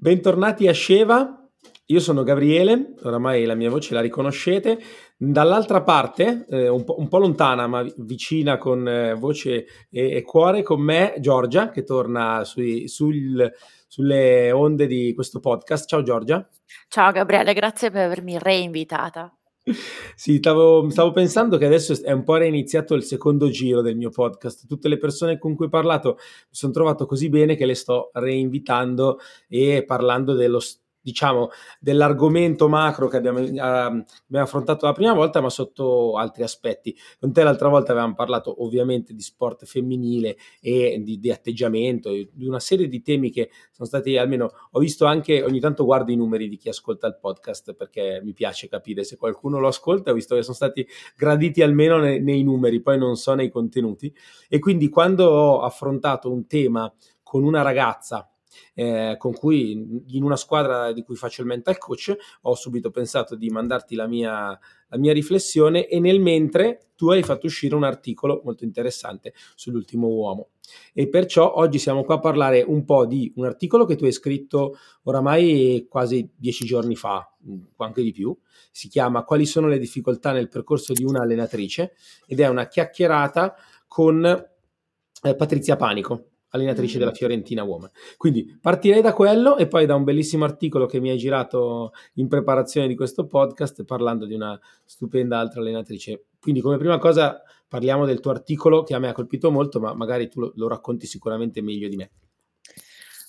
Bentornati a Sceva, io sono Gabriele, oramai la mia voce la riconoscete. Dall'altra parte, eh, un, po', un, po', lontana ma vicina con eh, voce e, e, cuore, con me Giorgia che torna sui, sul, sulle onde di questo podcast. Ciao Giorgia. Ciao Gabriele, grazie per avermi reinvitata. Sì, stavo, stavo, pensando che adesso è un po' reiniziato il secondo giro del mio podcast. Tutte le persone con cui ho parlato mi sono trovato così bene che le sto reinvitando e parlando dello diciamo, dell'argomento macro che abbiamo, uh, abbiamo, affrontato la prima volta, ma sotto altri aspetti. Con te l'altra volta avevamo parlato ovviamente di sport femminile e di, di atteggiamento, di una serie di temi che sono stati, almeno ho visto anche, ogni tanto guardo i numeri di chi ascolta il podcast perché mi piace capire se qualcuno lo ascolta, visto che sono stati graditi almeno nei, nei numeri, poi non so nei contenuti. E quindi quando ho affrontato un tema con una ragazza eh, con cui in una squadra di cui faccio il mental coach ho subito pensato di mandarti la mia, la mia riflessione e nel mentre tu hai fatto uscire un articolo molto interessante sull'ultimo uomo. E perciò oggi siamo qua a parlare un po' di un articolo che tu hai scritto oramai quasi dieci giorni fa, anche di più. Si chiama Quali sono le difficoltà nel percorso di una allenatrice ed è una chiacchierata con eh, Patrizia Panico allenatrice mm. della Fiorentina Woman. Quindi partirei da quello e poi da un bellissimo articolo che mi hai girato in preparazione di questo podcast parlando di una stupenda altra allenatrice. Quindi come prima cosa parliamo del tuo articolo che a me ha colpito molto, ma magari tu lo, lo racconti sicuramente meglio di me.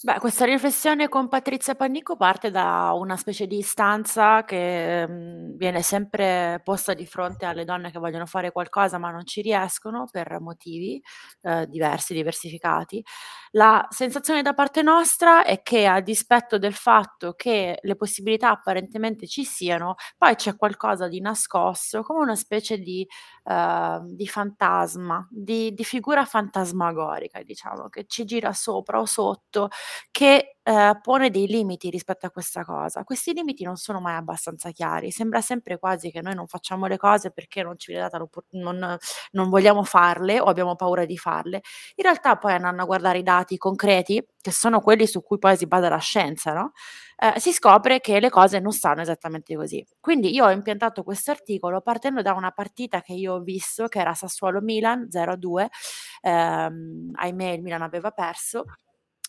Beh, questa riflessione con Patrizia Pannico parte da una specie di istanza che mh, viene sempre posta di fronte alle donne che vogliono fare qualcosa ma non ci riescono per motivi eh, diversi, diversificati. La sensazione da parte nostra è che a dispetto del fatto che le possibilità apparentemente ci siano, poi c'è qualcosa di nascosto, come una specie di, uh, di fantasma, di, di figura fantasmagorica, diciamo, che ci gira sopra o sotto che eh, pone dei limiti rispetto a questa cosa. Questi limiti non sono mai abbastanza chiari, sembra sempre quasi che noi non facciamo le cose perché non ci viene data non, non vogliamo farle o abbiamo paura di farle. In realtà poi andando a guardare i dati concreti, che sono quelli su cui poi si basa la scienza, no? eh, si scopre che le cose non stanno esattamente così. Quindi io ho impiantato questo articolo partendo da una partita che io ho visto, che era Sassuolo-Milan 0-2, ehm, ahimè il Milan aveva perso,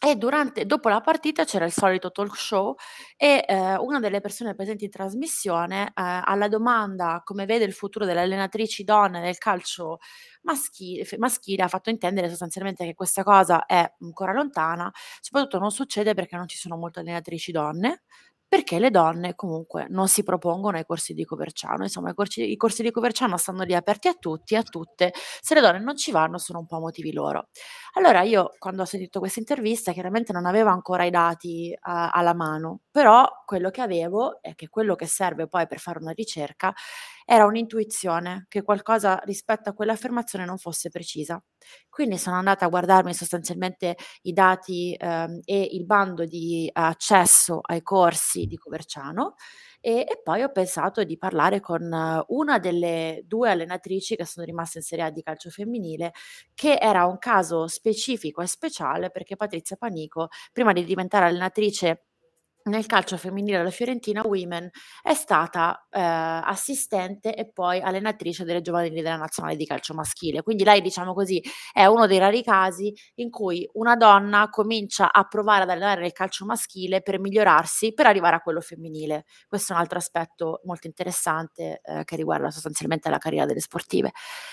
e durante dopo la partita c'era il solito talk show e, ehm, una delle persone presenti in trasmissione, ehm, alla domanda come vede il futuro delle allenatrici donne nel calcio maschile maschile, ha fatto intendere sostanzialmente che questa cosa è ancora lontana, soprattutto non succede perché non ci sono molte allenatrici donne, perché le donne comunque non si propongono ai corsi di Coverciano. Insomma, i corsi, i corsi di Coverciano stanno lì aperti a tutti a tutte. Se le donne non ci vanno, sono un po' motivi loro. Allora, io quando ho sentito questa intervista, chiaramente non avevo ancora i dati uh, alla mano, però quello che avevo e che quello che serve poi per fare una ricerca era un'intuizione che qualcosa rispetto a quell'affermazione non fosse precisa. Quindi sono andata a guardarmi sostanzialmente i dati ehm, e il bando di accesso ai corsi di Coverciano e, e, poi ho pensato di parlare con una delle due allenatrici che sono rimaste in Serie A di calcio femminile, che era un caso specifico e speciale perché Patrizia Panico, prima di diventare allenatrice nel calcio femminile della Fiorentina Women è stata eh, assistente e poi allenatrice delle giovanili della nazionale di calcio maschile. Quindi lei, diciamo così, è uno dei rari casi in cui una donna comincia a provare ad allenare il calcio maschile per migliorarsi per arrivare a quello femminile. Questo è un altro aspetto molto interessante eh, che riguarda sostanzialmente la carriera delle sportive.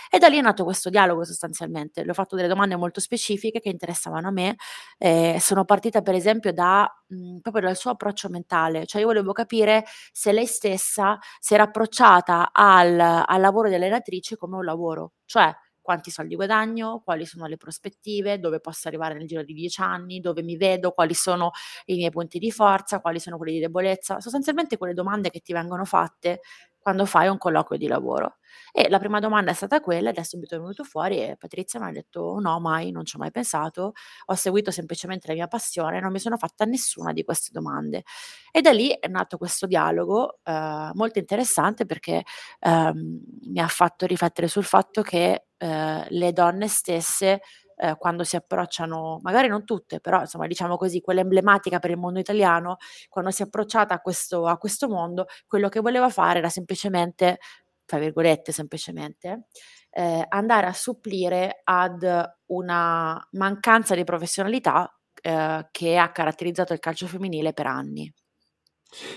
E da lì è nato questo dialogo sostanzialmente. Le ho fatto delle domande molto specifiche che interessavano a me. Eh, sono partita per esempio da, mh, proprio dal suo approccio mentale, cioè io volevo capire se lei stessa si era approcciata al, al lavoro di allenatrice come un lavoro, cioè quanti soldi guadagno, quali sono le prospettive, dove posso arrivare nel giro di dieci anni, dove mi vedo, quali sono i miei punti di forza, quali sono quelli di debolezza, sostanzialmente quelle domande che ti vengono fatte quando fai un colloquio di lavoro. E la prima domanda è stata quella ed è subito venuto fuori e Patrizia mi ha detto no, mai, non ci ho mai pensato, ho seguito semplicemente la mia passione, non mi sono fatta nessuna di queste domande. E da lì è nato questo dialogo eh, molto interessante perché ehm, mi ha fatto riflettere sul fatto che eh, le donne stesse eh, quando si approcciano, magari non tutte, però insomma diciamo così, quella emblematica per il mondo italiano, quando si è approcciata a questo, a questo mondo, quello che voleva fare era semplicemente, tra virgolette semplicemente, eh, andare a supplire ad una mancanza di professionalità eh, che ha caratterizzato il calcio femminile per anni.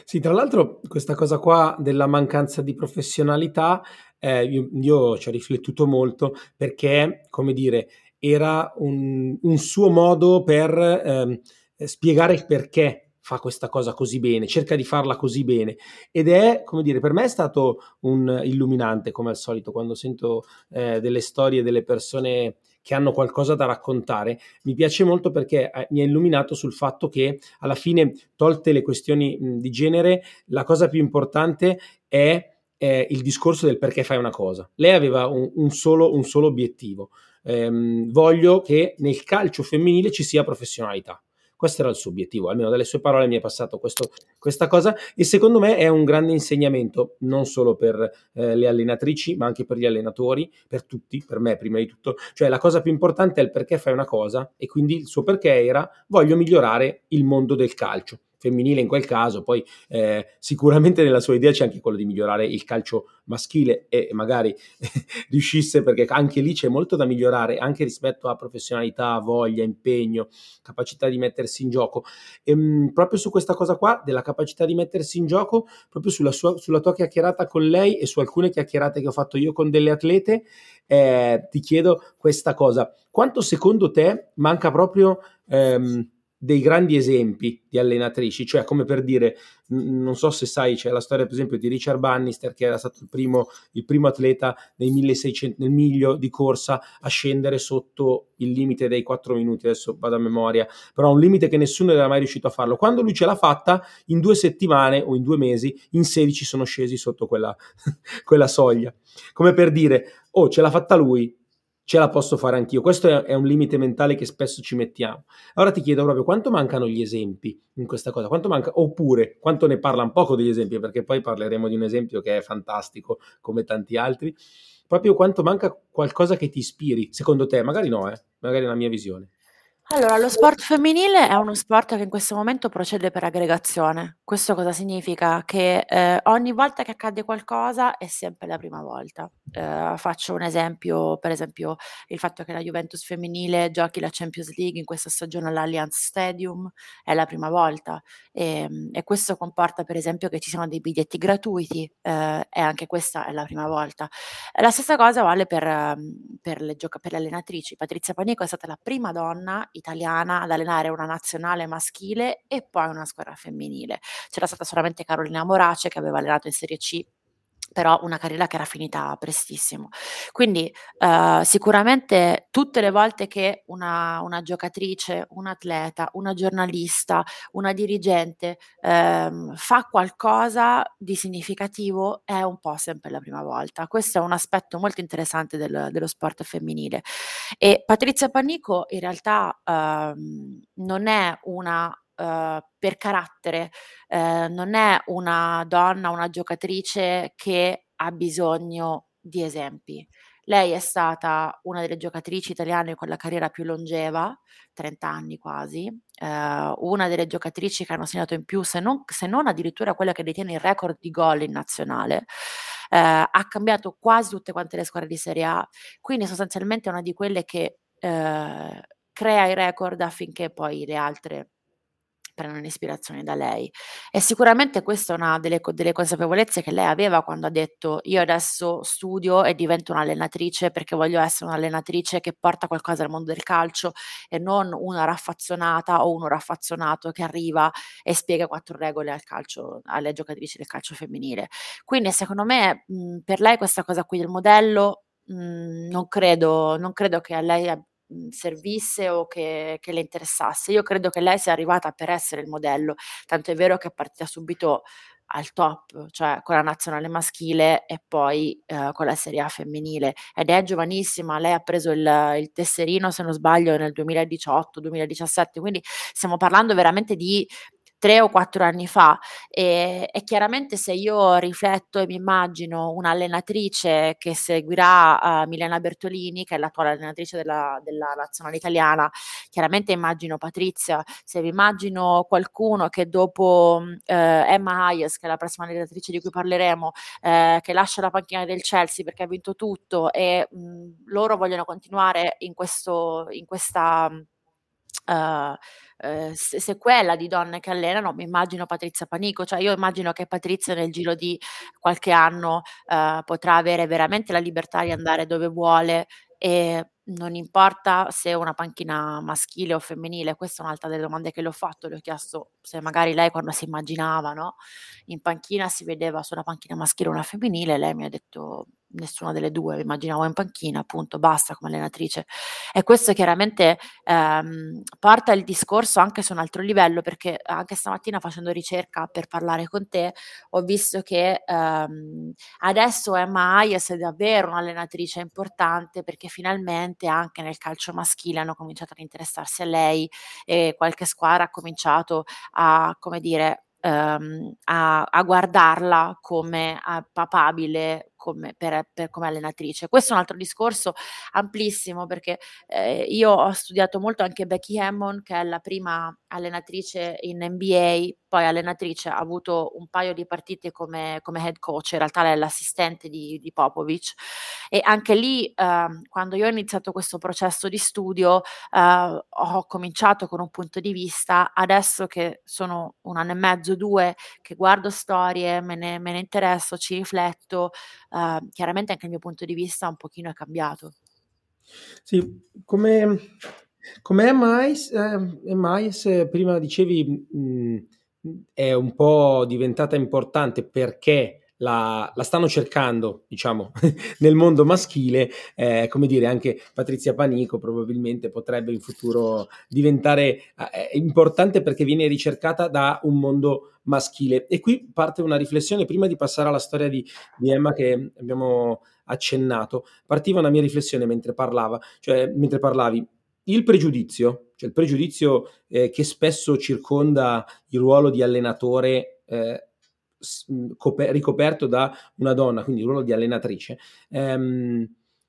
Sì, tra l'altro questa cosa qua della mancanza di professionalità, eh, io, io, ci ho riflettuto molto perché, come dire, era un, un suo modo per ehm, spiegare il perché fa questa cosa così bene, cerca di farla così bene. Ed è, come dire, per me è stato un illuminante come al solito quando sento eh, delle storie delle persone che hanno qualcosa da raccontare, mi piace molto perché eh, mi ha illuminato sul fatto che alla fine, tolte le questioni di genere, la cosa più importante è eh, il discorso del perché fai una cosa. Lei aveva un, un, solo, un solo, obiettivo. Ehm, voglio che nel calcio femminile ci sia professionalità. Questo era il suo obiettivo, almeno dalle sue parole mi è passato questo, questa cosa e secondo me è un grande insegnamento non solo per eh, le allenatrici ma anche per gli allenatori, per tutti, per me prima di tutto. Cioè la cosa più importante è il perché fai una cosa e quindi il suo perché era voglio migliorare il mondo del calcio femminile in quel caso, poi eh, sicuramente nella sua idea c'è anche quello di migliorare il calcio maschile e magari riuscisse perché anche lì c'è molto da migliorare anche rispetto a professionalità, voglia, impegno, capacità di mettersi in gioco. E, ehm, mh, proprio su questa cosa qua, della capacità di mettersi in gioco, proprio sulla, sua, sulla tua chiacchierata con lei e su alcune chiacchierate che ho fatto io con delle atlete, eh, ti chiedo questa cosa. Quanto secondo te manca proprio... Ehm, dei grandi esempi di allenatrici, cioè come per dire, non so se sai, c'è la storia per esempio di Richard Bannister che era stato il primo, il primo atleta nei 1600, nel miglio di corsa a scendere sotto il limite dei 4 minuti, adesso vado a memoria, però un limite che nessuno era mai riuscito a farlo. Quando lui ce l'ha fatta, in due settimane o in due mesi, in 16 sono scesi sotto quella, quella soglia. Come per dire, oh, ce l'ha fatta lui, ce la posso fare anch'io. Questo è, è, un limite mentale che spesso ci mettiamo. Allora ti chiedo proprio quanto mancano gli esempi in questa cosa, quanto manca, oppure quanto ne parla un poco degli esempi, perché poi parleremo di un esempio che è fantastico come tanti altri, proprio quanto manca qualcosa che ti ispiri, secondo te, magari no, eh? magari è la mia visione. Allora, lo sport femminile è uno sport che in questo momento procede per aggregazione. Questo cosa significa? Che eh, ogni volta che accade qualcosa è sempre la prima volta. Eh, faccio un esempio, per esempio il fatto che la Juventus femminile giochi la Champions League in questa stagione all'Allianz Stadium è la prima volta e, ehm, e questo comporta per esempio che ci siano dei biglietti gratuiti eh, e anche questa è la prima volta. La stessa cosa vale per, ehm, per, le, gioca- per le allenatrici. Patrizia Panico è stata la prima donna italiana ad allenare una nazionale maschile e poi una squadra femminile. C'era stata solamente Carolina Morace che aveva allenato in Serie C però una carriera che era finita prestissimo. Quindi uh, sicuramente tutte le volte che una, una, giocatrice, un atleta, una giornalista, una dirigente um, fa qualcosa di significativo è un po' sempre la prima volta. Questo è un aspetto molto interessante del, dello sport femminile. E Patrizia Panico in realtà uh, non è una uh, per carattere, uh, non è una donna, una giocatrice che ha bisogno di esempi. Lei è stata una delle giocatrici italiane con la carriera più longeva, 30 anni quasi, uh, una delle giocatrici che hanno segnato in più, se non, se non, addirittura quella che detiene il record di gol in nazionale. Uh, ha cambiato quasi tutte quante le squadre di Serie A, quindi sostanzialmente è una di quelle che uh, crea i record affinché poi le altre prendono ispirazione da lei. E sicuramente questa è una delle, delle, consapevolezze che lei aveva quando ha detto io adesso studio e divento un'allenatrice perché voglio essere un'allenatrice che porta qualcosa al mondo del calcio e non una raffazzonata o uno raffazzonato che arriva e spiega quattro regole al calcio, alle giocatrici del calcio femminile. Quindi secondo me mh, per lei questa cosa qui del modello mh, non, credo, non credo che a lei Mhmm, servisse o che, che, le interessasse. Io credo che lei sia arrivata per essere il modello, tanto è vero che è partita subito al top, cioè con la nazionale maschile e poi eh, con la Serie A femminile ed è giovanissima, lei ha preso il, il tesserino se non sbaglio nel 2018-2017, quindi stiamo parlando veramente di tre o quattro anni fa e, e, chiaramente se io rifletto e mi immagino un'allenatrice che seguirà uh, Milena Bertolini, che è l'attuale allenatrice della, della nazionale italiana, chiaramente immagino Patrizia, se mi immagino qualcuno che dopo uh, Emma Hayes, che è la prossima allenatrice di cui parleremo, uh, che lascia la panchina del Chelsea perché ha vinto tutto e mh, loro vogliono continuare in, questo, in questa uh, uh, sequela di donne che allenano, mi immagino Patrizia Panico, cioè io immagino che Patrizia nel giro di qualche anno uh, potrà avere veramente la libertà di andare dove vuole e non importa se è una panchina maschile o femminile, questa è un'altra delle domande che le ho fatto, le ho chiesto se magari lei quando si immaginava no, in panchina si vedeva su una panchina maschile o una femminile, lei mi ha detto nessuna delle due, immaginavo in panchina, appunto, basta come allenatrice. E questo chiaramente ehm, porta il discorso anche su un altro livello, perché anche stamattina facendo ricerca per parlare con te, ho visto che ehm, adesso Emma Hayes è davvero un'allenatrice importante perché finalmente anche nel calcio maschile hanno cominciato ad interessarsi a lei e qualche squadra ha cominciato a, come dire, ehm, a, a, guardarla come a, papabile come, per, per, come allenatrice. Questo è un altro discorso amplissimo perché eh, io ho studiato molto anche Becky Hammond, che è la prima allenatrice in NBA, poi allenatrice, ha avuto un paio di partite come, come head coach, in realtà lei è l'assistente di, di Popovic e anche lì eh, quando io ho iniziato questo processo di studio eh, ho cominciato con un punto di vista, adesso che sono un anno e mezzo, due, che guardo storie, me ne, me ne interesso, ci rifletto, uh, chiaramente anche il mio punto di vista un pochino è cambiato. Sì, come, come Mais, eh, Mais, prima dicevi, mh, è un po' diventata importante perché la, la, stanno cercando, diciamo, nel mondo maschile, eh, come dire, anche Patrizia Panico probabilmente potrebbe in futuro diventare eh, importante perché viene ricercata da un mondo maschile. E qui parte una riflessione, prima di passare alla storia di, di Emma che abbiamo accennato, partiva una mia riflessione mentre parlava, cioè mentre parlavi. Il pregiudizio, cioè il pregiudizio eh, che spesso circonda il ruolo di allenatore eh, ricoperto da una donna, quindi il ruolo di allenatrice, ehm,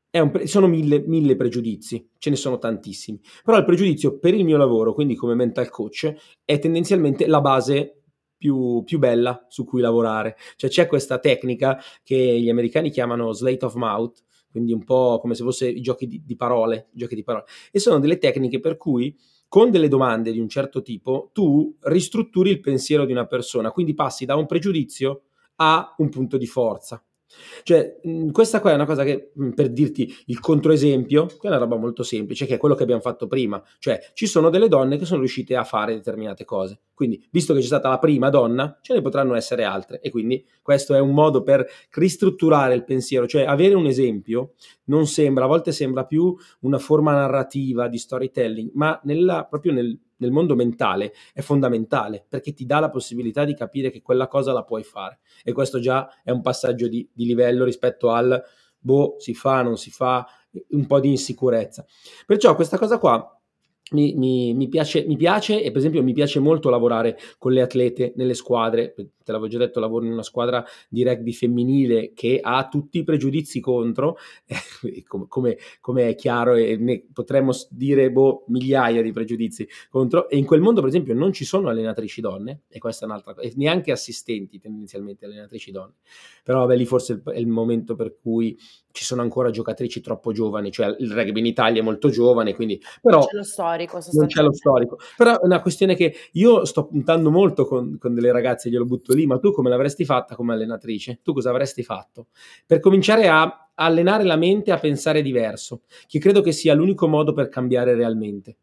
pre- sono mille, mille pregiudizi, ce ne sono tantissimi. Però il pregiudizio per il mio lavoro, quindi come mental coach, è tendenzialmente la base più, più, bella su cui lavorare. Cioè c'è questa tecnica che gli americani chiamano slate of mouth, quindi un po' come se fosse i giochi di, di parole, giochi di parole. E sono delle tecniche per cui con delle domande di un certo tipo tu ristrutturi il pensiero di una persona, quindi passi da un pregiudizio a un punto di forza. Cioè, questa qua è una cosa che, per dirti il controesempio, è una roba molto semplice, che è quello che abbiamo fatto prima. Cioè, ci sono delle donne che sono riuscite a fare determinate cose. Quindi, visto che c'è stata la prima donna, ce ne potranno essere altre. E quindi questo è un modo per ristrutturare il pensiero. Cioè, avere un esempio non sembra, a volte sembra più una forma narrativa di storytelling, ma nella, proprio nel nel mondo mentale è fondamentale perché ti dà la possibilità di capire che quella cosa la puoi fare e questo già è un passaggio di, di livello rispetto al boh, si fa, non si fa, un po' di insicurezza. Perciò questa cosa qua mi, mi, mi, piace, mi, piace, e per esempio mi piace molto lavorare con le atlete nelle squadre, te l'avevo già detto, lavoro in una squadra di rugby femminile che ha tutti i pregiudizi contro, eh, come, come, è chiaro, e ne potremmo dire boh, migliaia di pregiudizi contro, e in quel mondo per esempio non ci sono allenatrici donne, e questa è un'altra cosa, neanche assistenti tendenzialmente allenatrici donne, però vabbè lì forse è il momento per cui ci sono ancora giocatrici troppo giovani, cioè il rugby in Italia è molto giovane, quindi però c'è lo storico, non c'è lo storico. Però è una questione che io sto puntando molto con, con, delle ragazze, glielo butto lì, ma tu come l'avresti fatta come allenatrice? Tu cosa avresti fatto? Per cominciare a allenare la mente a pensare diverso, che credo che sia l'unico modo per cambiare realmente.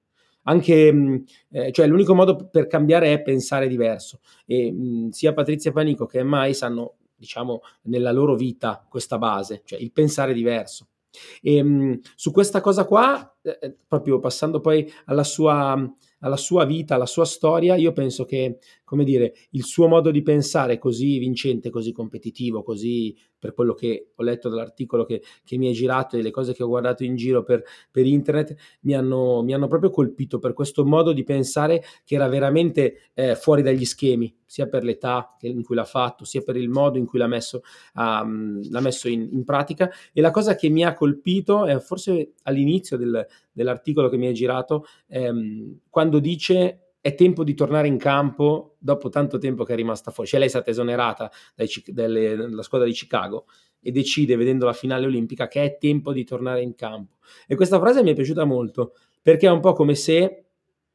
Anche, eh, cioè l'unico modo per cambiare è pensare diverso e mh, sia Patrizia Panico che Mai sanno diciamo, nella loro vita questa base, cioè il pensare diverso. E, mh, su questa cosa qua, proprio passando poi alla sua, alla sua vita, alla sua storia, io penso che, come dire, il suo modo di pensare così vincente, così competitivo, così per quello che ho letto dall'articolo che, che mi hai girato e le cose che ho guardato in giro per, per internet, mi hanno, mi hanno, proprio colpito per questo modo di pensare che era veramente eh, fuori dagli schemi, sia per l'età in cui l'ha fatto, sia per il modo in cui l'ha messo, um, l'ha messo in, in, pratica. E la cosa che mi ha colpito è forse all'inizio del, dell'articolo che mi hai girato, ehm, quando dice è tempo di tornare in campo dopo tanto tempo che è rimasta fuori. Cioè lei è stata esonerata dai, dalle, dalla squadra di Chicago e decide, vedendo la finale olimpica, che è tempo di tornare in campo. E questa frase mi è piaciuta molto, perché è un po' come se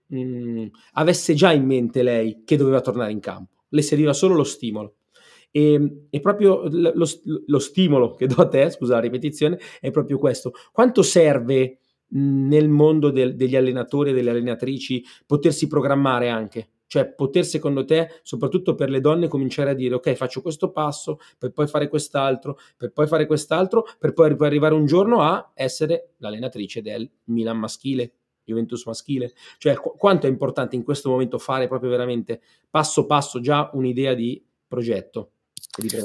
mh, mm, avesse già in mente lei che doveva tornare in campo. Le serviva solo lo stimolo. E, e proprio lo, lo, stimolo che do a te, scusa la ripetizione, è proprio questo. Quanto serve nel mondo del, degli allenatori e delle allenatrici potersi programmare anche? Cioè poter secondo te, soprattutto per le donne, cominciare a dire ok faccio questo passo, per poi fare quest'altro, per poi fare quest'altro, per poi arrivare un giorno a essere l'allenatrice del Milan maschile, Juventus maschile. Cioè qu- quanto è importante in questo momento fare proprio veramente passo passo già un'idea di progetto?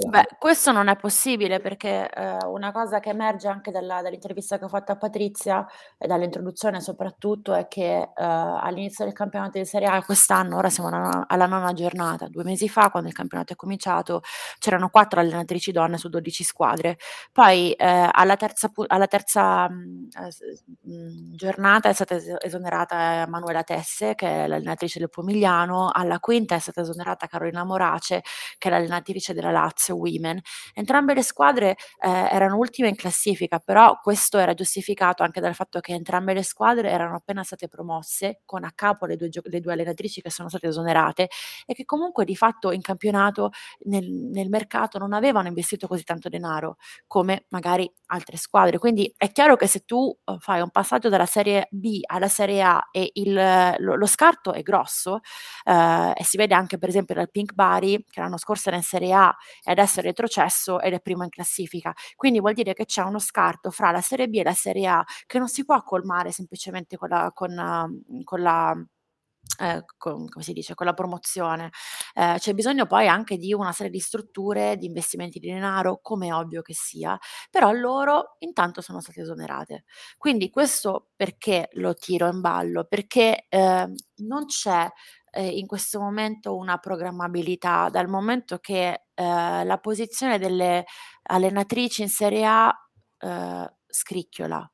Beh, questo non è possibile perché eh, una cosa che emerge anche dalla, dall'intervista che ho fatto a Patrizia e dall'introduzione soprattutto è che eh, all'inizio del campionato di Serie A quest'anno, ora siamo alla, alla nona giornata, due mesi fa quando il campionato è cominciato c'erano quattro allenatrici donne su 12 squadre, poi eh, alla terza, alla terza mh, mm, eh, mm, giornata è stata esonerata Manuela Tesse che è l'allenatrice del Pomigliano, alla quinta è stata esonerata Carolina Morace che è l'allenatrice della Lazio Women. Entrambe le squadre eh, erano ultime in classifica, però questo era giustificato anche dal fatto che entrambe le squadre erano appena state promosse, con a capo le due, gio- le due allenatrici che sono state esonerate e che comunque di fatto in campionato, nel, nel mercato, non avevano investito così tanto denaro come magari altre squadre. Quindi è chiaro che se tu eh, fai un passaggio dalla Serie B alla Serie A e il, lo, lo, scarto è grosso, eh, e si vede anche per esempio dal Pink Bari che l'anno scorso era in Serie A e adesso è retrocesso ed è primo in classifica. Quindi vuol dire che c'è uno scarto fra la Serie B e la Serie A che non si può colmare semplicemente con la, con, uh, con la eh, con, come si dice, con la promozione. Eh, c'è bisogno poi anche di una serie di strutture, di investimenti di denaro, come ovvio che sia, però loro intanto sono state esonerate. Quindi questo perché lo tiro in ballo? Perché eh, non c'è eh, in questo momento una programmabilità, dal momento che eh, la posizione delle allenatrici in Serie A eh, scricchiola.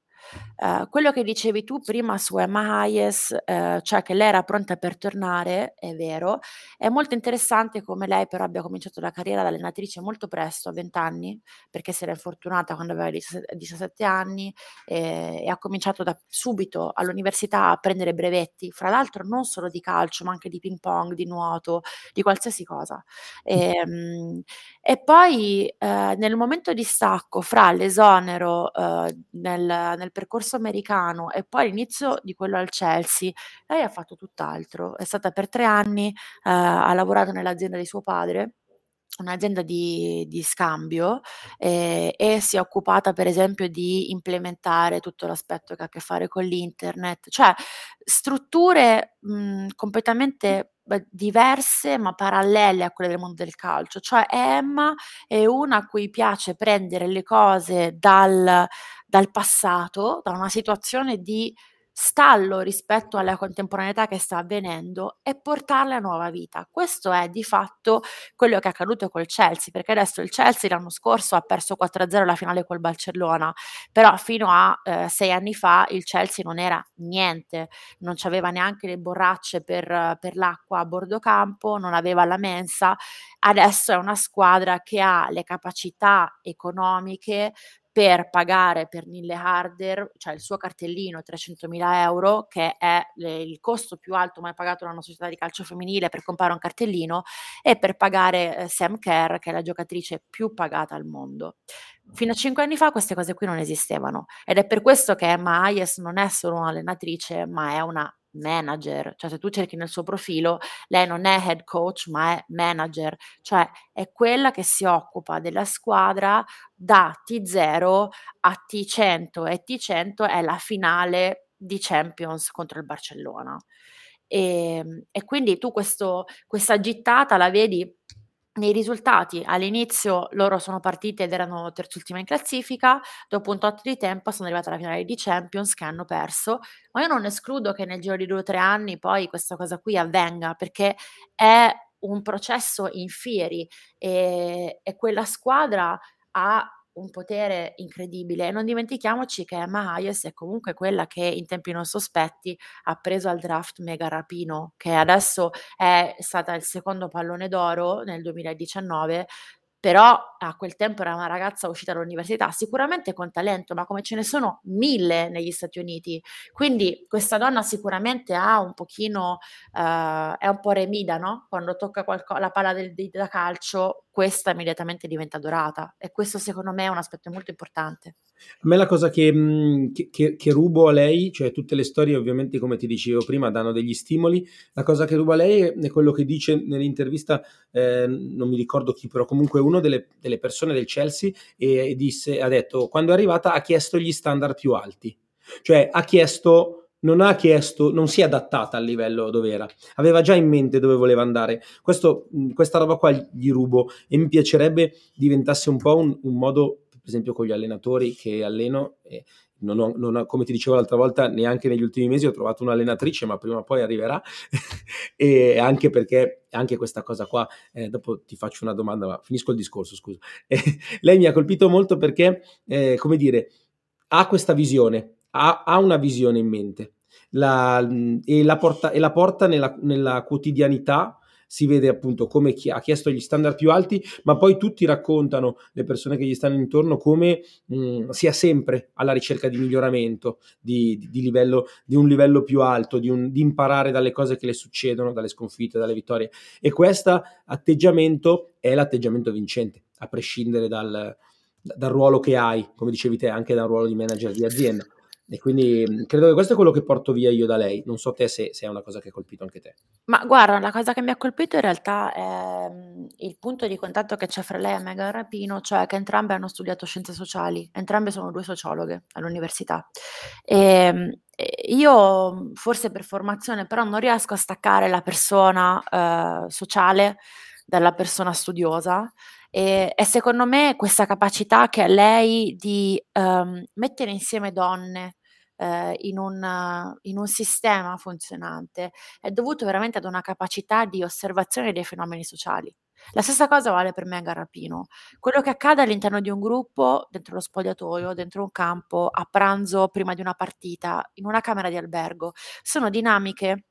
Uh, quello che dicevi tu prima su Emma Hayes, uh, cioè che lei era pronta per tornare, è vero. È molto interessante come lei però abbia cominciato la carriera da allenatrice molto presto, a 20 anni, perché si era infortunata quando aveva 17 anni e, e ha cominciato da subito all'università a prendere brevetti, fra l'altro non solo di calcio, ma anche di ping pong, di nuoto, di qualsiasi cosa. E, um, e poi uh, nel momento di stacco fra l'esonero nel, nel percorso americano e poi l'inizio di quello al Chelsea, lei ha fatto tutt'altro. È stata per tre anni, eh, ha lavorato nell'azienda di suo padre un'azienda di, di scambio eh, e si è occupata per esempio di implementare tutto l'aspetto che ha a che fare con l'internet, cioè strutture mh, completamente diverse ma parallele a quelle del mondo del calcio, cioè Emma è una a cui piace prendere le cose dal, dal passato, da una situazione di stallo rispetto alla contemporaneità che sta avvenendo e portarle a nuova vita. Questo è di fatto quello che è accaduto col Chelsea, perché adesso il Chelsea l'anno scorso ha perso 4-0 la finale col Barcellona, però fino a eh, sei anni fa il Chelsea non era niente, non aveva neanche le borracce per, per l'acqua a bordo campo, non aveva la mensa, adesso è una squadra che ha le capacità economiche per pagare per Nille Harder, cioè il suo cartellino 300.000 euro, che è il costo più alto mai pagato da una società di calcio femminile per comprare un cartellino, e per pagare eh, Sam Kerr, che è la giocatrice più pagata al mondo. Fino a cinque anni fa queste cose qui non esistevano ed è per questo che Emma Hayes non è solo un'allenatrice, ma è una manager, cioè se tu cerchi nel suo profilo, lei non è head coach, ma è manager, cioè è quella che si occupa della squadra da T0 a T100 e T100 è la finale di Champions contro il Barcellona. E, ehm, e quindi tu questo, questa gittata la vedi nei risultati all'inizio loro sono partite ed erano terzultima in classifica, dopo un tot di tempo sono arrivate alla finale di Champions che hanno perso, ma io non escludo che nel giro di due o tre anni poi questa cosa qui avvenga perché è un processo in fieri e, e quella squadra ha un potere incredibile non dimentichiamoci che Emma Hayes è comunque quella che in tempi non sospetti ha preso al draft Mega Rapino, che adesso è stata il secondo pallone d'oro nel 2019 però a quel tempo era una ragazza uscita dall'università, sicuramente con talento, ma come ce ne sono mille negli Stati Uniti. Quindi questa donna sicuramente ha un pochino, eh, è un po' remida, no? Quando tocca qualco- la palla del, da calcio, questa immediatamente diventa dorata. E questo secondo me è un aspetto molto importante. A me la cosa che, mhmm, che, che, che, rubo a lei, cioè tutte le storie ovviamente come ti dicevo prima danno degli stimoli, la cosa che rubo a lei è quello che dice nell'intervista, eh, non mi ricordo chi, però comunque una delle, delle, persone del Chelsea e, e disse, ha detto, quando è arrivata ha chiesto gli standard più alti, cioè ha chiesto non ha chiesto, non si è adattata al livello dove era, aveva già in mente dove voleva andare. Questo, questa roba qua gli rubo e mi piacerebbe diventasse un po' un, un modo per esempio con gli allenatori che alleno, eh, non ho, non ho, come ti dicevo l'altra volta, neanche negli ultimi mesi ho trovato un'allenatrice, ma prima o poi arriverà, e anche perché anche questa cosa qua, eh, dopo ti faccio una domanda, ma finisco il discorso, scusa. Eh, lei mi ha colpito molto perché, eh, come dire, ha questa visione, ha, ha una visione in mente la, e, la porta, e la porta nella, nella quotidianità si vede appunto come chi ha chiesto gli standard più alti, ma poi tutti raccontano, le persone che gli stanno intorno, come mh, mm, sia sempre alla ricerca di miglioramento, di, di, di, livello, di un livello più alto, di, un, di, imparare dalle cose che le succedono, dalle sconfitte, dalle vittorie. E questo atteggiamento è l'atteggiamento vincente, a prescindere dal, dal ruolo che hai, come dicevi te, anche dal ruolo di manager di azienda. E quindi mhmm, credo che questo è quello che porto via io da lei. Non so te se, se, è una cosa che ha colpito anche te. Ma guarda, la cosa che mi ha colpito in realtà è mhmm, il punto di contatto che c'è fra lei e Megan Rapino, cioè che entrambe hanno studiato scienze sociali, entrambe sono due sociologhe all'università. E, io forse per formazione però non riesco a staccare la persona eh, sociale dalla persona studiosa e, e, secondo me questa capacità che ha lei di um, mettere insieme donne eh, in, un, in, un, sistema funzionante è dovuto veramente ad una capacità di osservazione dei fenomeni sociali. La stessa cosa vale per me a Garrapino. Quello che accade all'interno di un gruppo, dentro lo spogliatoio, dentro un campo, a pranzo, prima di una partita, in una camera di albergo, sono dinamiche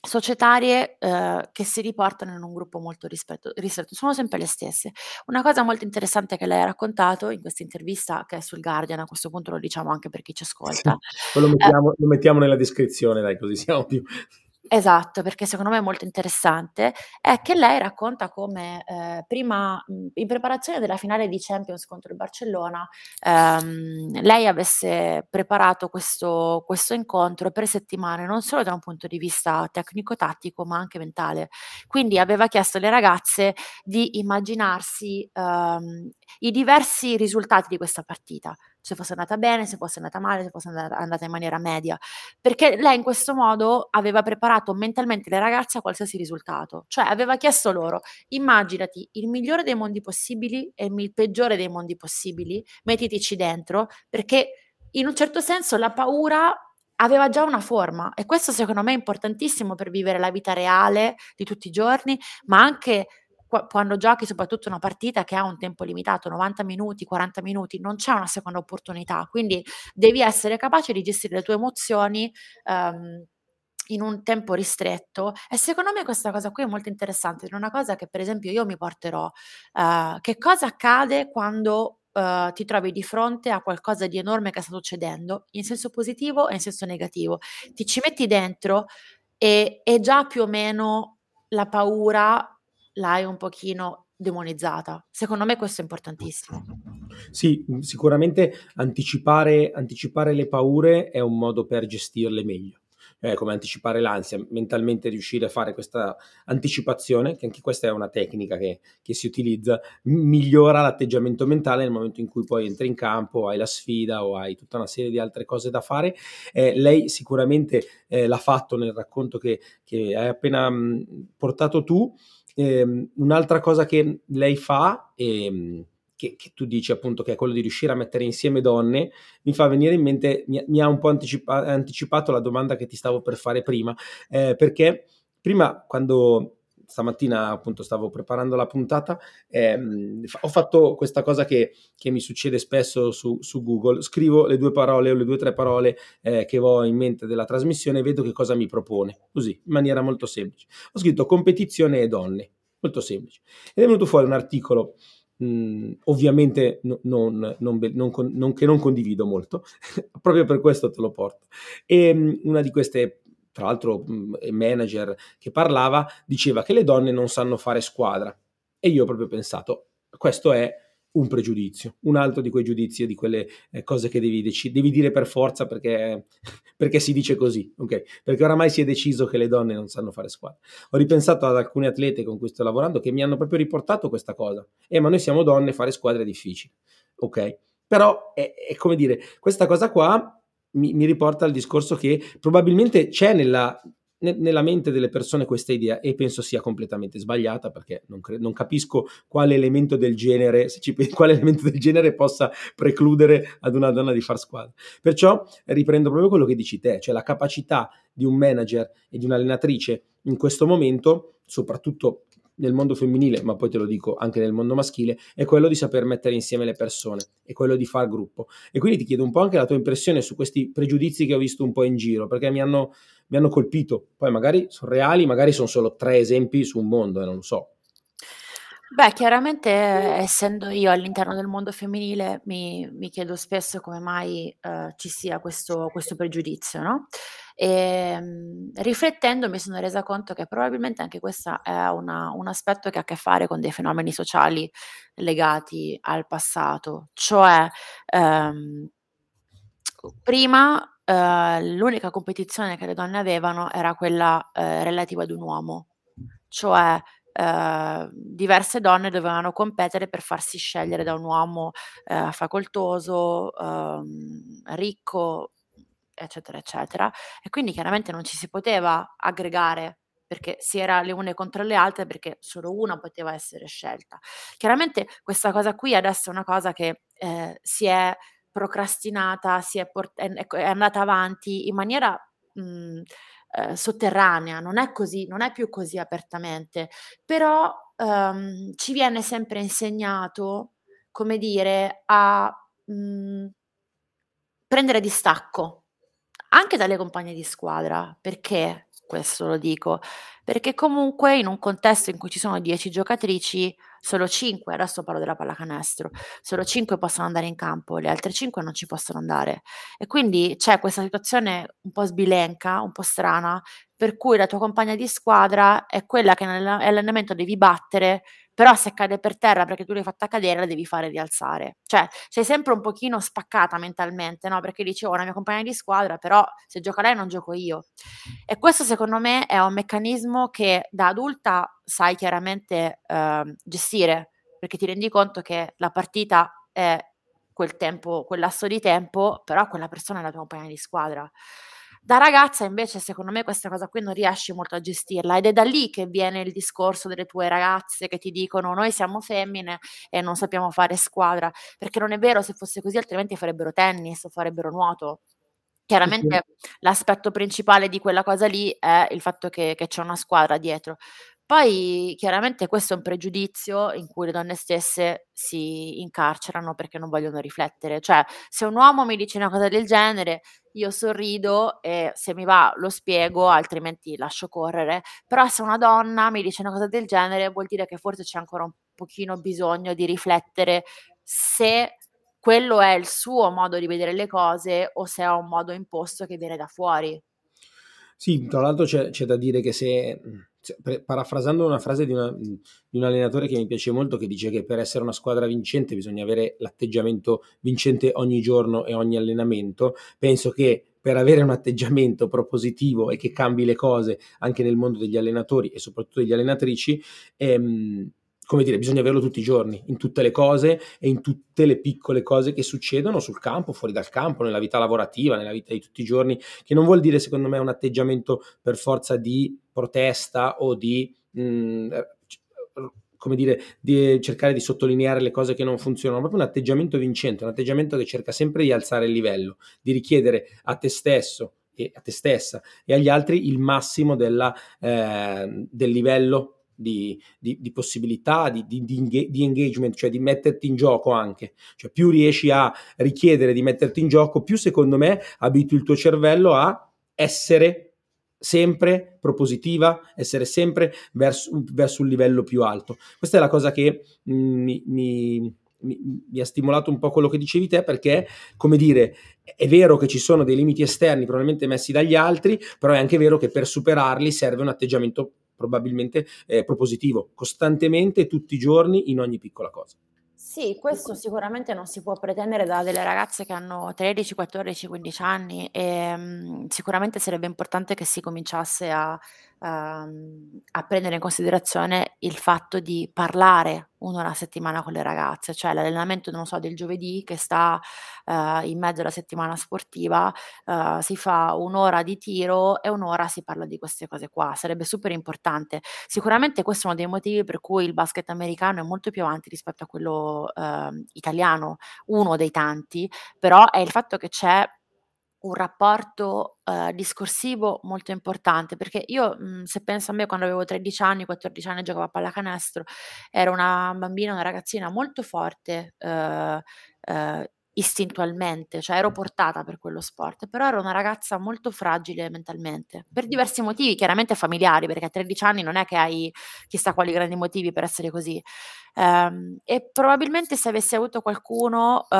societarie eh, che si riportano in un gruppo molto rispetto, ristretto, sono sempre le stesse. Una cosa molto interessante che lei ha raccontato in questa intervista, che è sul Guardian, a questo punto lo diciamo anche per chi ci ascolta. Sì, lo, mettiamo, eh, lo mettiamo nella descrizione, dai, così siamo più Esatto, perché secondo me è molto interessante, è che lei racconta come eh, prima, in preparazione della finale di Champions contro il Barcellona, ehm, lei avesse preparato questo, questo incontro per settimane, non solo da un punto di vista tecnico-tattico, ma anche mentale. Quindi aveva chiesto alle ragazze di immaginarsi ehm, i diversi risultati di questa partita se fosse andata bene, se fosse andata male, se fosse andata in maniera media, perché lei in questo modo aveva preparato mentalmente le ragazze a qualsiasi risultato, cioè aveva chiesto loro, immaginati il migliore dei mondi possibili e il peggiore dei mondi possibili, mettitici dentro, perché in un certo senso la paura aveva già una forma. E questo secondo me è importantissimo per vivere la vita reale di tutti i giorni, ma anche quando giochi soprattutto una partita che ha un tempo limitato, 90 minuti, 40 minuti, non c'è una seconda opportunità, quindi devi essere capace di gestire le tue emozioni um, in un tempo ristretto e secondo me questa cosa qui è molto interessante, è una cosa che per esempio io mi porterò. Uh, che cosa accade quando uh, ti trovi di fronte a qualcosa di enorme che sta succedendo, in senso positivo e in senso negativo? Ti ci metti dentro e, e già più o meno la paura l'hai un pochino demonizzata. Secondo me questo è importantissimo. Sì, sicuramente anticipare, anticipare le paure è un modo per gestirle meglio. Eh, come anticipare l'ansia, mentalmente riuscire a fare questa anticipazione, che anche questa è una tecnica che, che si utilizza, migliora l'atteggiamento mentale nel momento in cui poi entri in campo, hai la sfida o hai tutta una serie di altre cose da fare. Eh, lei sicuramente eh, l'ha fatto nel racconto che, che hai appena mh, portato tu ehm, un'altra cosa che lei fa, ehm, che, che, tu dici appunto che è quello di riuscire a mettere insieme donne, mi fa venire in mente, mi, mi ha un po' anticipa- anticipato la domanda che ti stavo per fare prima, eh, perché prima quando stamattina appunto stavo preparando la puntata, ehm, ho fatto questa cosa che, che mi succede spesso su, su, Google, scrivo le due parole o le due o tre parole eh, che ho in mente della trasmissione e vedo che cosa mi propone, così, in maniera molto semplice. Ho scritto competizione e donne, molto semplice, ed è venuto fuori un articolo Mm, ovviamente no, non, non, non, che non condivido molto, proprio per questo te lo porto. E um, una di queste tra l'altro manager che parlava, diceva che le donne non sanno fare squadra. E io ho proprio pensato, questo è un pregiudizio, un altro di quei giudizi, di quelle eh, cose che devi, dec- devi, dire per forza perché, perché si dice così, ok? Perché oramai si è deciso che le donne non sanno fare squadra. Ho ripensato ad alcune atlete con cui sto lavorando che mi hanno proprio riportato questa cosa. Eh, ma noi siamo donne, fare squadre è difficile, ok? Però è, è come dire, questa cosa qua mi, mi riporta al discorso che probabilmente c'è nella, nella mente delle persone questa idea e penso sia completamente sbagliata perché non, cre- non capisco quale elemento del genere, ci, quale elemento del genere possa precludere ad una donna di far squadra. Perciò riprendo proprio quello che dici te, cioè la capacità di un manager e di un'allenatrice in questo momento, soprattutto nel mondo femminile, ma poi te lo dico anche nel mondo maschile, è quello di saper mettere insieme le persone, è quello di far gruppo. E quindi ti chiedo un po' anche la tua impressione su questi pregiudizi che ho visto un po' in giro, perché mi hanno, mi hanno colpito. Poi magari sono reali, magari sono solo tre esempi su un mondo, e eh, non lo so. Beh, chiaramente essendo io all'interno del mondo femminile mi, mi chiedo spesso come mai uh, ci sia questo, questo pregiudizio, no? E, ehm, riflettendo mi sono resa conto che probabilmente anche questo è una, un aspetto che ha a che fare con dei fenomeni sociali legati al passato, cioè um, prima uh, l'unica competizione che le donne avevano era quella uh, relativa ad un uomo, cioè Ehm, diverse donne dovevano competere per farsi scegliere da un uomo, ehm, facoltoso, uhm, ricco, eccetera, eccetera. E quindi chiaramente non ci si poteva aggregare perché si era le une contro le altre, perché solo una poteva essere scelta. Chiaramente questa cosa qui adesso è una cosa che, ehm, si è procrastinata, si è port è è andata avanti in maniera, mhmm eh, sotterranea, non è così, non è più così apertamente, però ehm, ci viene sempre insegnato, come dire, a mh, mhmm, prendere distacco anche dalle compagne di squadra. Perché questo lo dico? Perché comunque in un contesto in cui ci sono 10 giocatrici solo 5, adesso parlo della pallacanestro, solo 5 possono andare in campo, le altre 5 non ci possono andare. E quindi c'è questa situazione un po' sbilenca, un po' strana, per cui la tua compagna di squadra è quella che nell'allenamento devi battere però se cade per terra perché tu l'hai fatta cadere la devi fare rialzare. Cioè, sei sempre un pochino spaccata mentalmente, no? Perché dici, oh, la mia compagna di squadra, però se gioca lei non gioco io. E questo secondo me è un meccanismo che da adulta sai chiaramente eh, gestire, perché ti rendi conto che la partita è quel tempo, quel lasso di tempo, però quella persona è la tua compagna di squadra. Da ragazza invece secondo me questa cosa qui non riesci molto a gestirla ed è da lì che viene il discorso delle tue ragazze che ti dicono noi siamo femmine e non sappiamo fare squadra, perché non è vero, se fosse così altrimenti farebbero tennis o farebbero nuoto. Chiaramente l'aspetto principale di quella cosa lì è il fatto che, che c'è una squadra dietro, poi chiaramente questo è un pregiudizio in cui le donne stesse si incarcerano perché non vogliono riflettere. Cioè, se un uomo mi dice una cosa del genere, io sorrido e se mi va lo spiego, altrimenti lascio correre. Però se una donna mi dice una cosa del genere, vuol dire che forse c'è ancora un pochino bisogno di riflettere se quello è il suo modo di vedere le cose o se è un modo imposto che viene da fuori. Sì, tra l'altro c'è, c'è da dire che se parafrasando una frase di, una, di, un allenatore che mi piace molto, che dice che per essere una squadra vincente bisogna avere l'atteggiamento vincente ogni giorno e ogni allenamento, penso che per avere un atteggiamento propositivo e che cambi le cose anche nel mondo degli allenatori e soprattutto degli allenatrici, ehm, come dire, bisogna averlo tutti i giorni, in tutte le cose e in tutte le piccole cose che succedono sul campo, fuori dal campo, nella vita lavorativa, nella vita di tutti i giorni, che non vuol dire secondo me un atteggiamento per forza di protesta o di mh, mm, come dire, di cercare di sottolineare le cose che non funzionano, proprio un atteggiamento vincente, un atteggiamento che cerca sempre di alzare il livello, di richiedere a te stesso e a te stessa e agli altri il massimo della, eh, del livello di, di, di possibilità, di, di, engagement, cioè di metterti in gioco anche. Cioè più riesci a richiedere di metterti in gioco, più secondo me abitui il tuo cervello a essere sempre propositiva, essere sempre verso, verso un livello più alto. Questa è la cosa che mm, mi, mi mi, mi, ha stimolato un po' quello che dicevi te perché, come dire, è vero che ci sono dei limiti esterni probabilmente messi dagli altri, però è anche vero che per superarli serve un atteggiamento probabilmente eh, propositivo, costantemente, tutti i giorni, in ogni piccola cosa. Sì, questo sicuramente non si può pretendere da delle ragazze che hanno 13, 14, 15 anni e mh, sicuramente sarebbe importante che si cominciasse a ehm, a prendere in considerazione il fatto di parlare 1 ora a settimana con le ragazze, cioè l'allenamento, non so, del giovedì che sta, ehm, in mezzo alla settimana sportiva, ehm, si fa 1 ora di tiro e 1 ora si parla di queste cose qua. Sarebbe super importante. Sicuramente questo è uno dei motivi per cui il basket americano è molto più avanti rispetto a quello, ehm, italiano, uno dei tanti, però è il fatto che c'è un rapporto, uhm, discorsivo molto importante, perché io, mhmm, se penso a me quando avevo 13 anni, 14 anni giocavo a pallacanestro, ero una bambina, una ragazzina molto forte, uhm, uhm, istintualmente, cioè ero portata per quello sport, però ero una ragazza molto fragile mentalmente, per diversi motivi, chiaramente familiari, perché a 13 anni non è che hai chissà quali grandi motivi per essere così. Ehm, e probabilmente se avessi avuto qualcuno, uhm,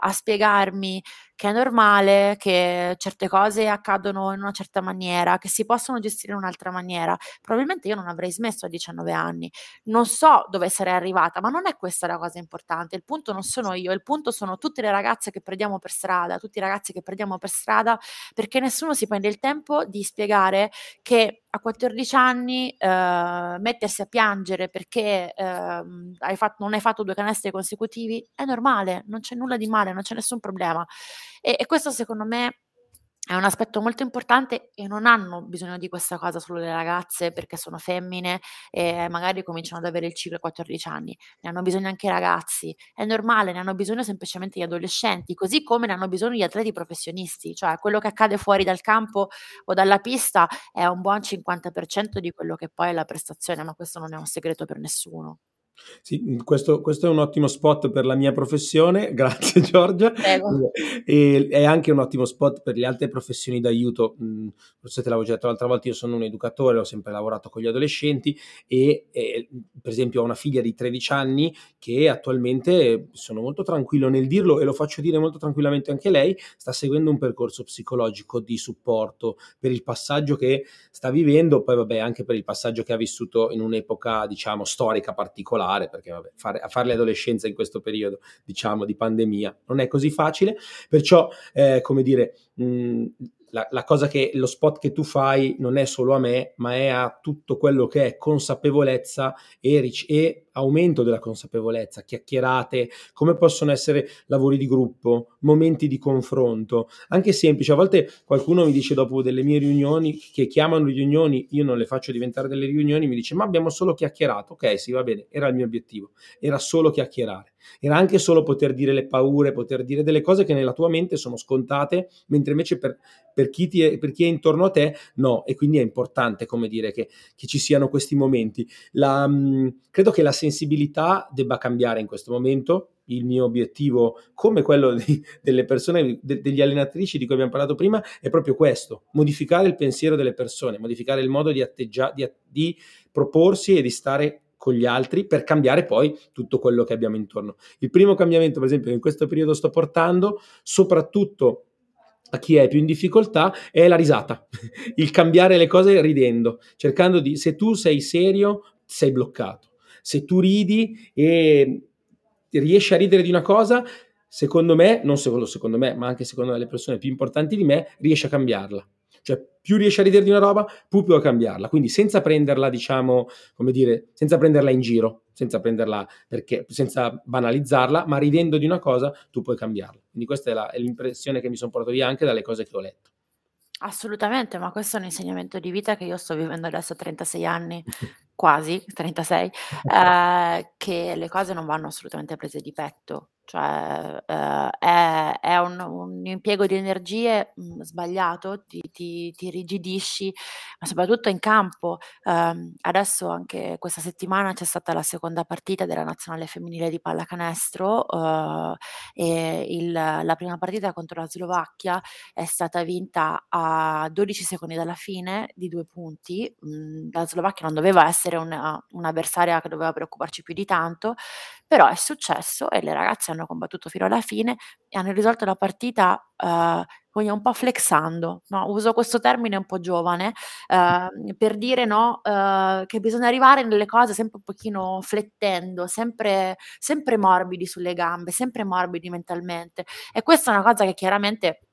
a spiegarmi che è normale, che certe cose accadono in una certa maniera, che si possono gestire in un'altra maniera, probabilmente io non avrei smesso a 19 anni. Non so dove sarei arrivata, ma non è questa la cosa importante. Il punto non sono io, il punto sono tutte le ragazze che prendiamo per strada, tutti i ragazzi che prendiamo per strada, perché nessuno si prende il tempo di spiegare che a 14 anni eh, mettersi a piangere perché eh, hai fatto, non hai fatto due canestri consecutivi è normale, non c'è nulla di male, non c'è nessun problema. E, e questo secondo me è un aspetto molto importante e non hanno bisogno di questa cosa solo le ragazze perché sono femmine e magari cominciano ad avere il ciclo a 14 anni, ne hanno bisogno anche i ragazzi, è normale, ne hanno bisogno semplicemente gli adolescenti, così come ne hanno bisogno gli atleti professionisti, cioè quello che accade fuori dal campo o dalla pista è un buon 50% di quello che poi è la prestazione, ma questo non è un segreto per nessuno. Sì, questo, questo, è un ottimo spot per la mia professione, grazie Giorgia. Prego. E è anche un ottimo spot per le altre professioni d'aiuto. Forse te l'avevo già detto l'altra volta, io sono un educatore, ho sempre lavorato con gli adolescenti e, e per esempio ho una figlia di 13 anni che attualmente, sono molto tranquillo nel dirlo e lo faccio dire molto tranquillamente anche lei, sta seguendo un percorso psicologico di supporto per il passaggio che sta vivendo, poi vabbè anche per il passaggio che ha vissuto in un'epoca diciamo storica particolare particolare, perché vabbè, fare, fare l'adolescenza in questo periodo, diciamo, di pandemia non è così facile, perciò, eh, come dire, mh, la, la, cosa che lo spot che tu fai non è solo a me, ma è a tutto quello che è consapevolezza e, ric- e, aumento della consapevolezza, chiacchierate, come possono essere lavori di gruppo, momenti di confronto, anche semplici. A volte qualcuno mi dice dopo delle mie riunioni, che chiamano riunioni, io non le faccio diventare delle riunioni, mi dice ma abbiamo solo chiacchierato. Ok, sì, va bene, era il mio obiettivo, era solo chiacchierare. Era anche solo poter dire le paure, poter dire delle cose che nella tua mente sono scontate, mentre invece per, per, chi, è, per chi, è, intorno a te no. E quindi è importante, come dire, che, che ci siano questi momenti. La, mm, credo che la sensibilità debba cambiare in questo momento. Il mio obiettivo, come quello di, delle persone, de, degli allenatrici di cui abbiamo parlato prima, è proprio questo: modificare il pensiero delle persone, modificare il modo di, atteggia, di, di proporsi e di stare con gli altri per cambiare poi tutto quello che abbiamo intorno. Il primo cambiamento, per esempio, che in questo periodo sto portando, soprattutto a chi è più in difficoltà, è la risata, il cambiare le cose ridendo, cercando di, se tu sei serio, sei bloccato. Se tu ridi e riesci a ridere di una cosa, secondo me, non solo secondo me, ma anche secondo le persone più importanti di me, riesci a cambiarla. Cioè, più riesci a ridere di una roba, più puoi cambiarla. Quindi senza prenderla, diciamo, come dire, senza prenderla in giro, senza prenderla perché, senza banalizzarla, ma ridendo di una cosa, tu puoi cambiarla. Quindi questa è, la, è l'impressione che mi sono portato via anche dalle cose che ho letto. Assolutamente, ma questo è un insegnamento di vita che io sto vivendo adesso a 36 anni. quasi 36, eh, che le cose non vanno assolutamente prese di petto. Cioè, ehm, è è un un impiego di energie, mhmm, sbagliato, ti ti ti irrigidisci, ma soprattutto in campo. Ehm, adesso anche questa settimana c'è stata la seconda partita della nazionale femminile di pallacanestro, uhm, e il la prima partita contro la Slovacchia è stata vinta a 12 secondi dalla fine di 2 punti. Mhmm, la Slovacchia non doveva essere una un'avversaria che doveva preoccuparci più di tanto, però è successo e le ragazze hanno combattuto fino alla fine e hanno risolto la partita, quindi un po' flexando, no, uso questo termine un po' giovane, uhm, per dire, no, uhm, che bisogna arrivare nelle cose sempre un pochino flettendo, sempre sempre morbidi sulle gambe, sempre morbidi mentalmente. E questa è una cosa che chiaramente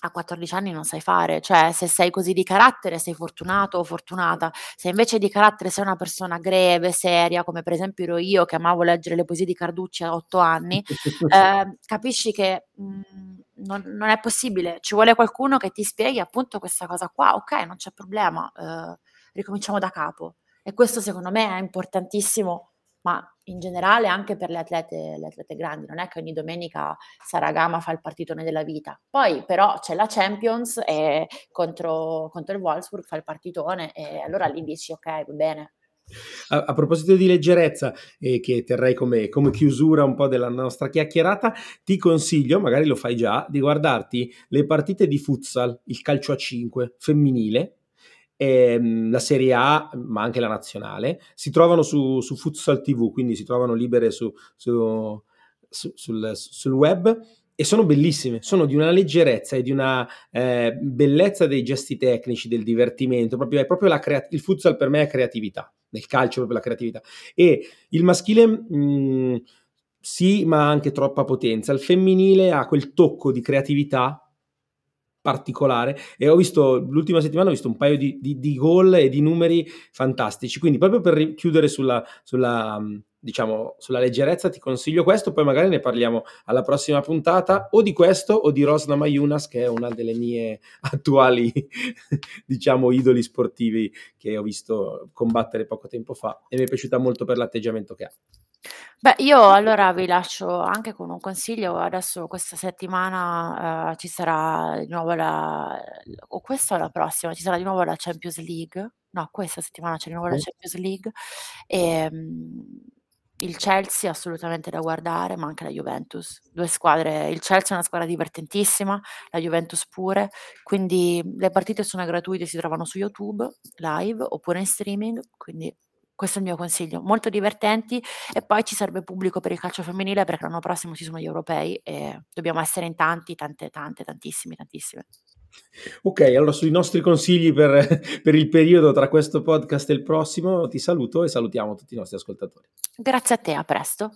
a 14 anni non sai fare, cioè se sei così di carattere sei fortunato o fortunata, se invece di carattere sei una persona greve, seria, come per esempio ero io che amavo leggere le poesie di Carducci a 8 anni, eh, capisci che mh, mhmm, non, non, è possibile, ci vuole qualcuno che ti spieghi appunto questa cosa qua, ok, non c'è problema, eh, ricominciamo da capo. E questo secondo me è importantissimo ma in generale anche per le atlete, le atlete grandi, non è che ogni domenica Saragama fa il partitone della vita. Poi però c'è la Champions e contro, contro il Wolfsburg fa il partitone e allora lì dici ok, va bene, a, a, proposito di leggerezza, eh, che terrei come, come, chiusura un po' della nostra chiacchierata, ti consiglio, magari lo fai già, di guardarti le partite di futsal, il calcio a 5 femminile, ehm, la Serie A, ma anche la nazionale, si trovano su, su Futsal TV, quindi si trovano libere su, su, sul, sul web e sono bellissime, sono di una leggerezza e di una eh, bellezza dei gesti tecnici, del divertimento, proprio, proprio crea- il futsal per me è creatività, nel calcio proprio la creatività. E il maschile mh, sì, ma anche troppa potenza, il femminile ha quel tocco di creatività particolare. E ho visto l'ultima settimana ho visto un paio di, di, di gol e di numeri fantastici. Quindi proprio per chiudere sulla, sulla, diciamo, sulla leggerezza ti consiglio questo poi magari ne parliamo alla prossima puntata o di questo o di Rosna Mayunas che è una delle mie attuali diciamo idoli sportivi che ho visto combattere poco tempo fa e mi è piaciuta molto per l'atteggiamento che ha Beh, io allora vi lascio anche con un consiglio. Adesso questa settimana, ehm, ci sarà di nuovo la o questa o la prossima, ci sarà di nuovo la Champions League. No, questa settimana c'è di nuovo la Champions League. Ehm, il Chelsea assolutamente da guardare, ma anche la Juventus. Due squadre il Chelsea è una squadra divertentissima, la Juventus pure, quindi le partite sono gratuite, si trovano su YouTube live oppure in streaming, quindi questo è il mio consiglio, molto divertenti e poi ci serve pubblico per il calcio femminile perché l'anno prossimo ci sono gli europei e dobbiamo essere in tanti, tante, tante, tantissime, tantissime. Ok, allora sui nostri consigli per, per il periodo tra questo podcast e il prossimo ti saluto e salutiamo tutti i nostri ascoltatori. Grazie a te, a presto.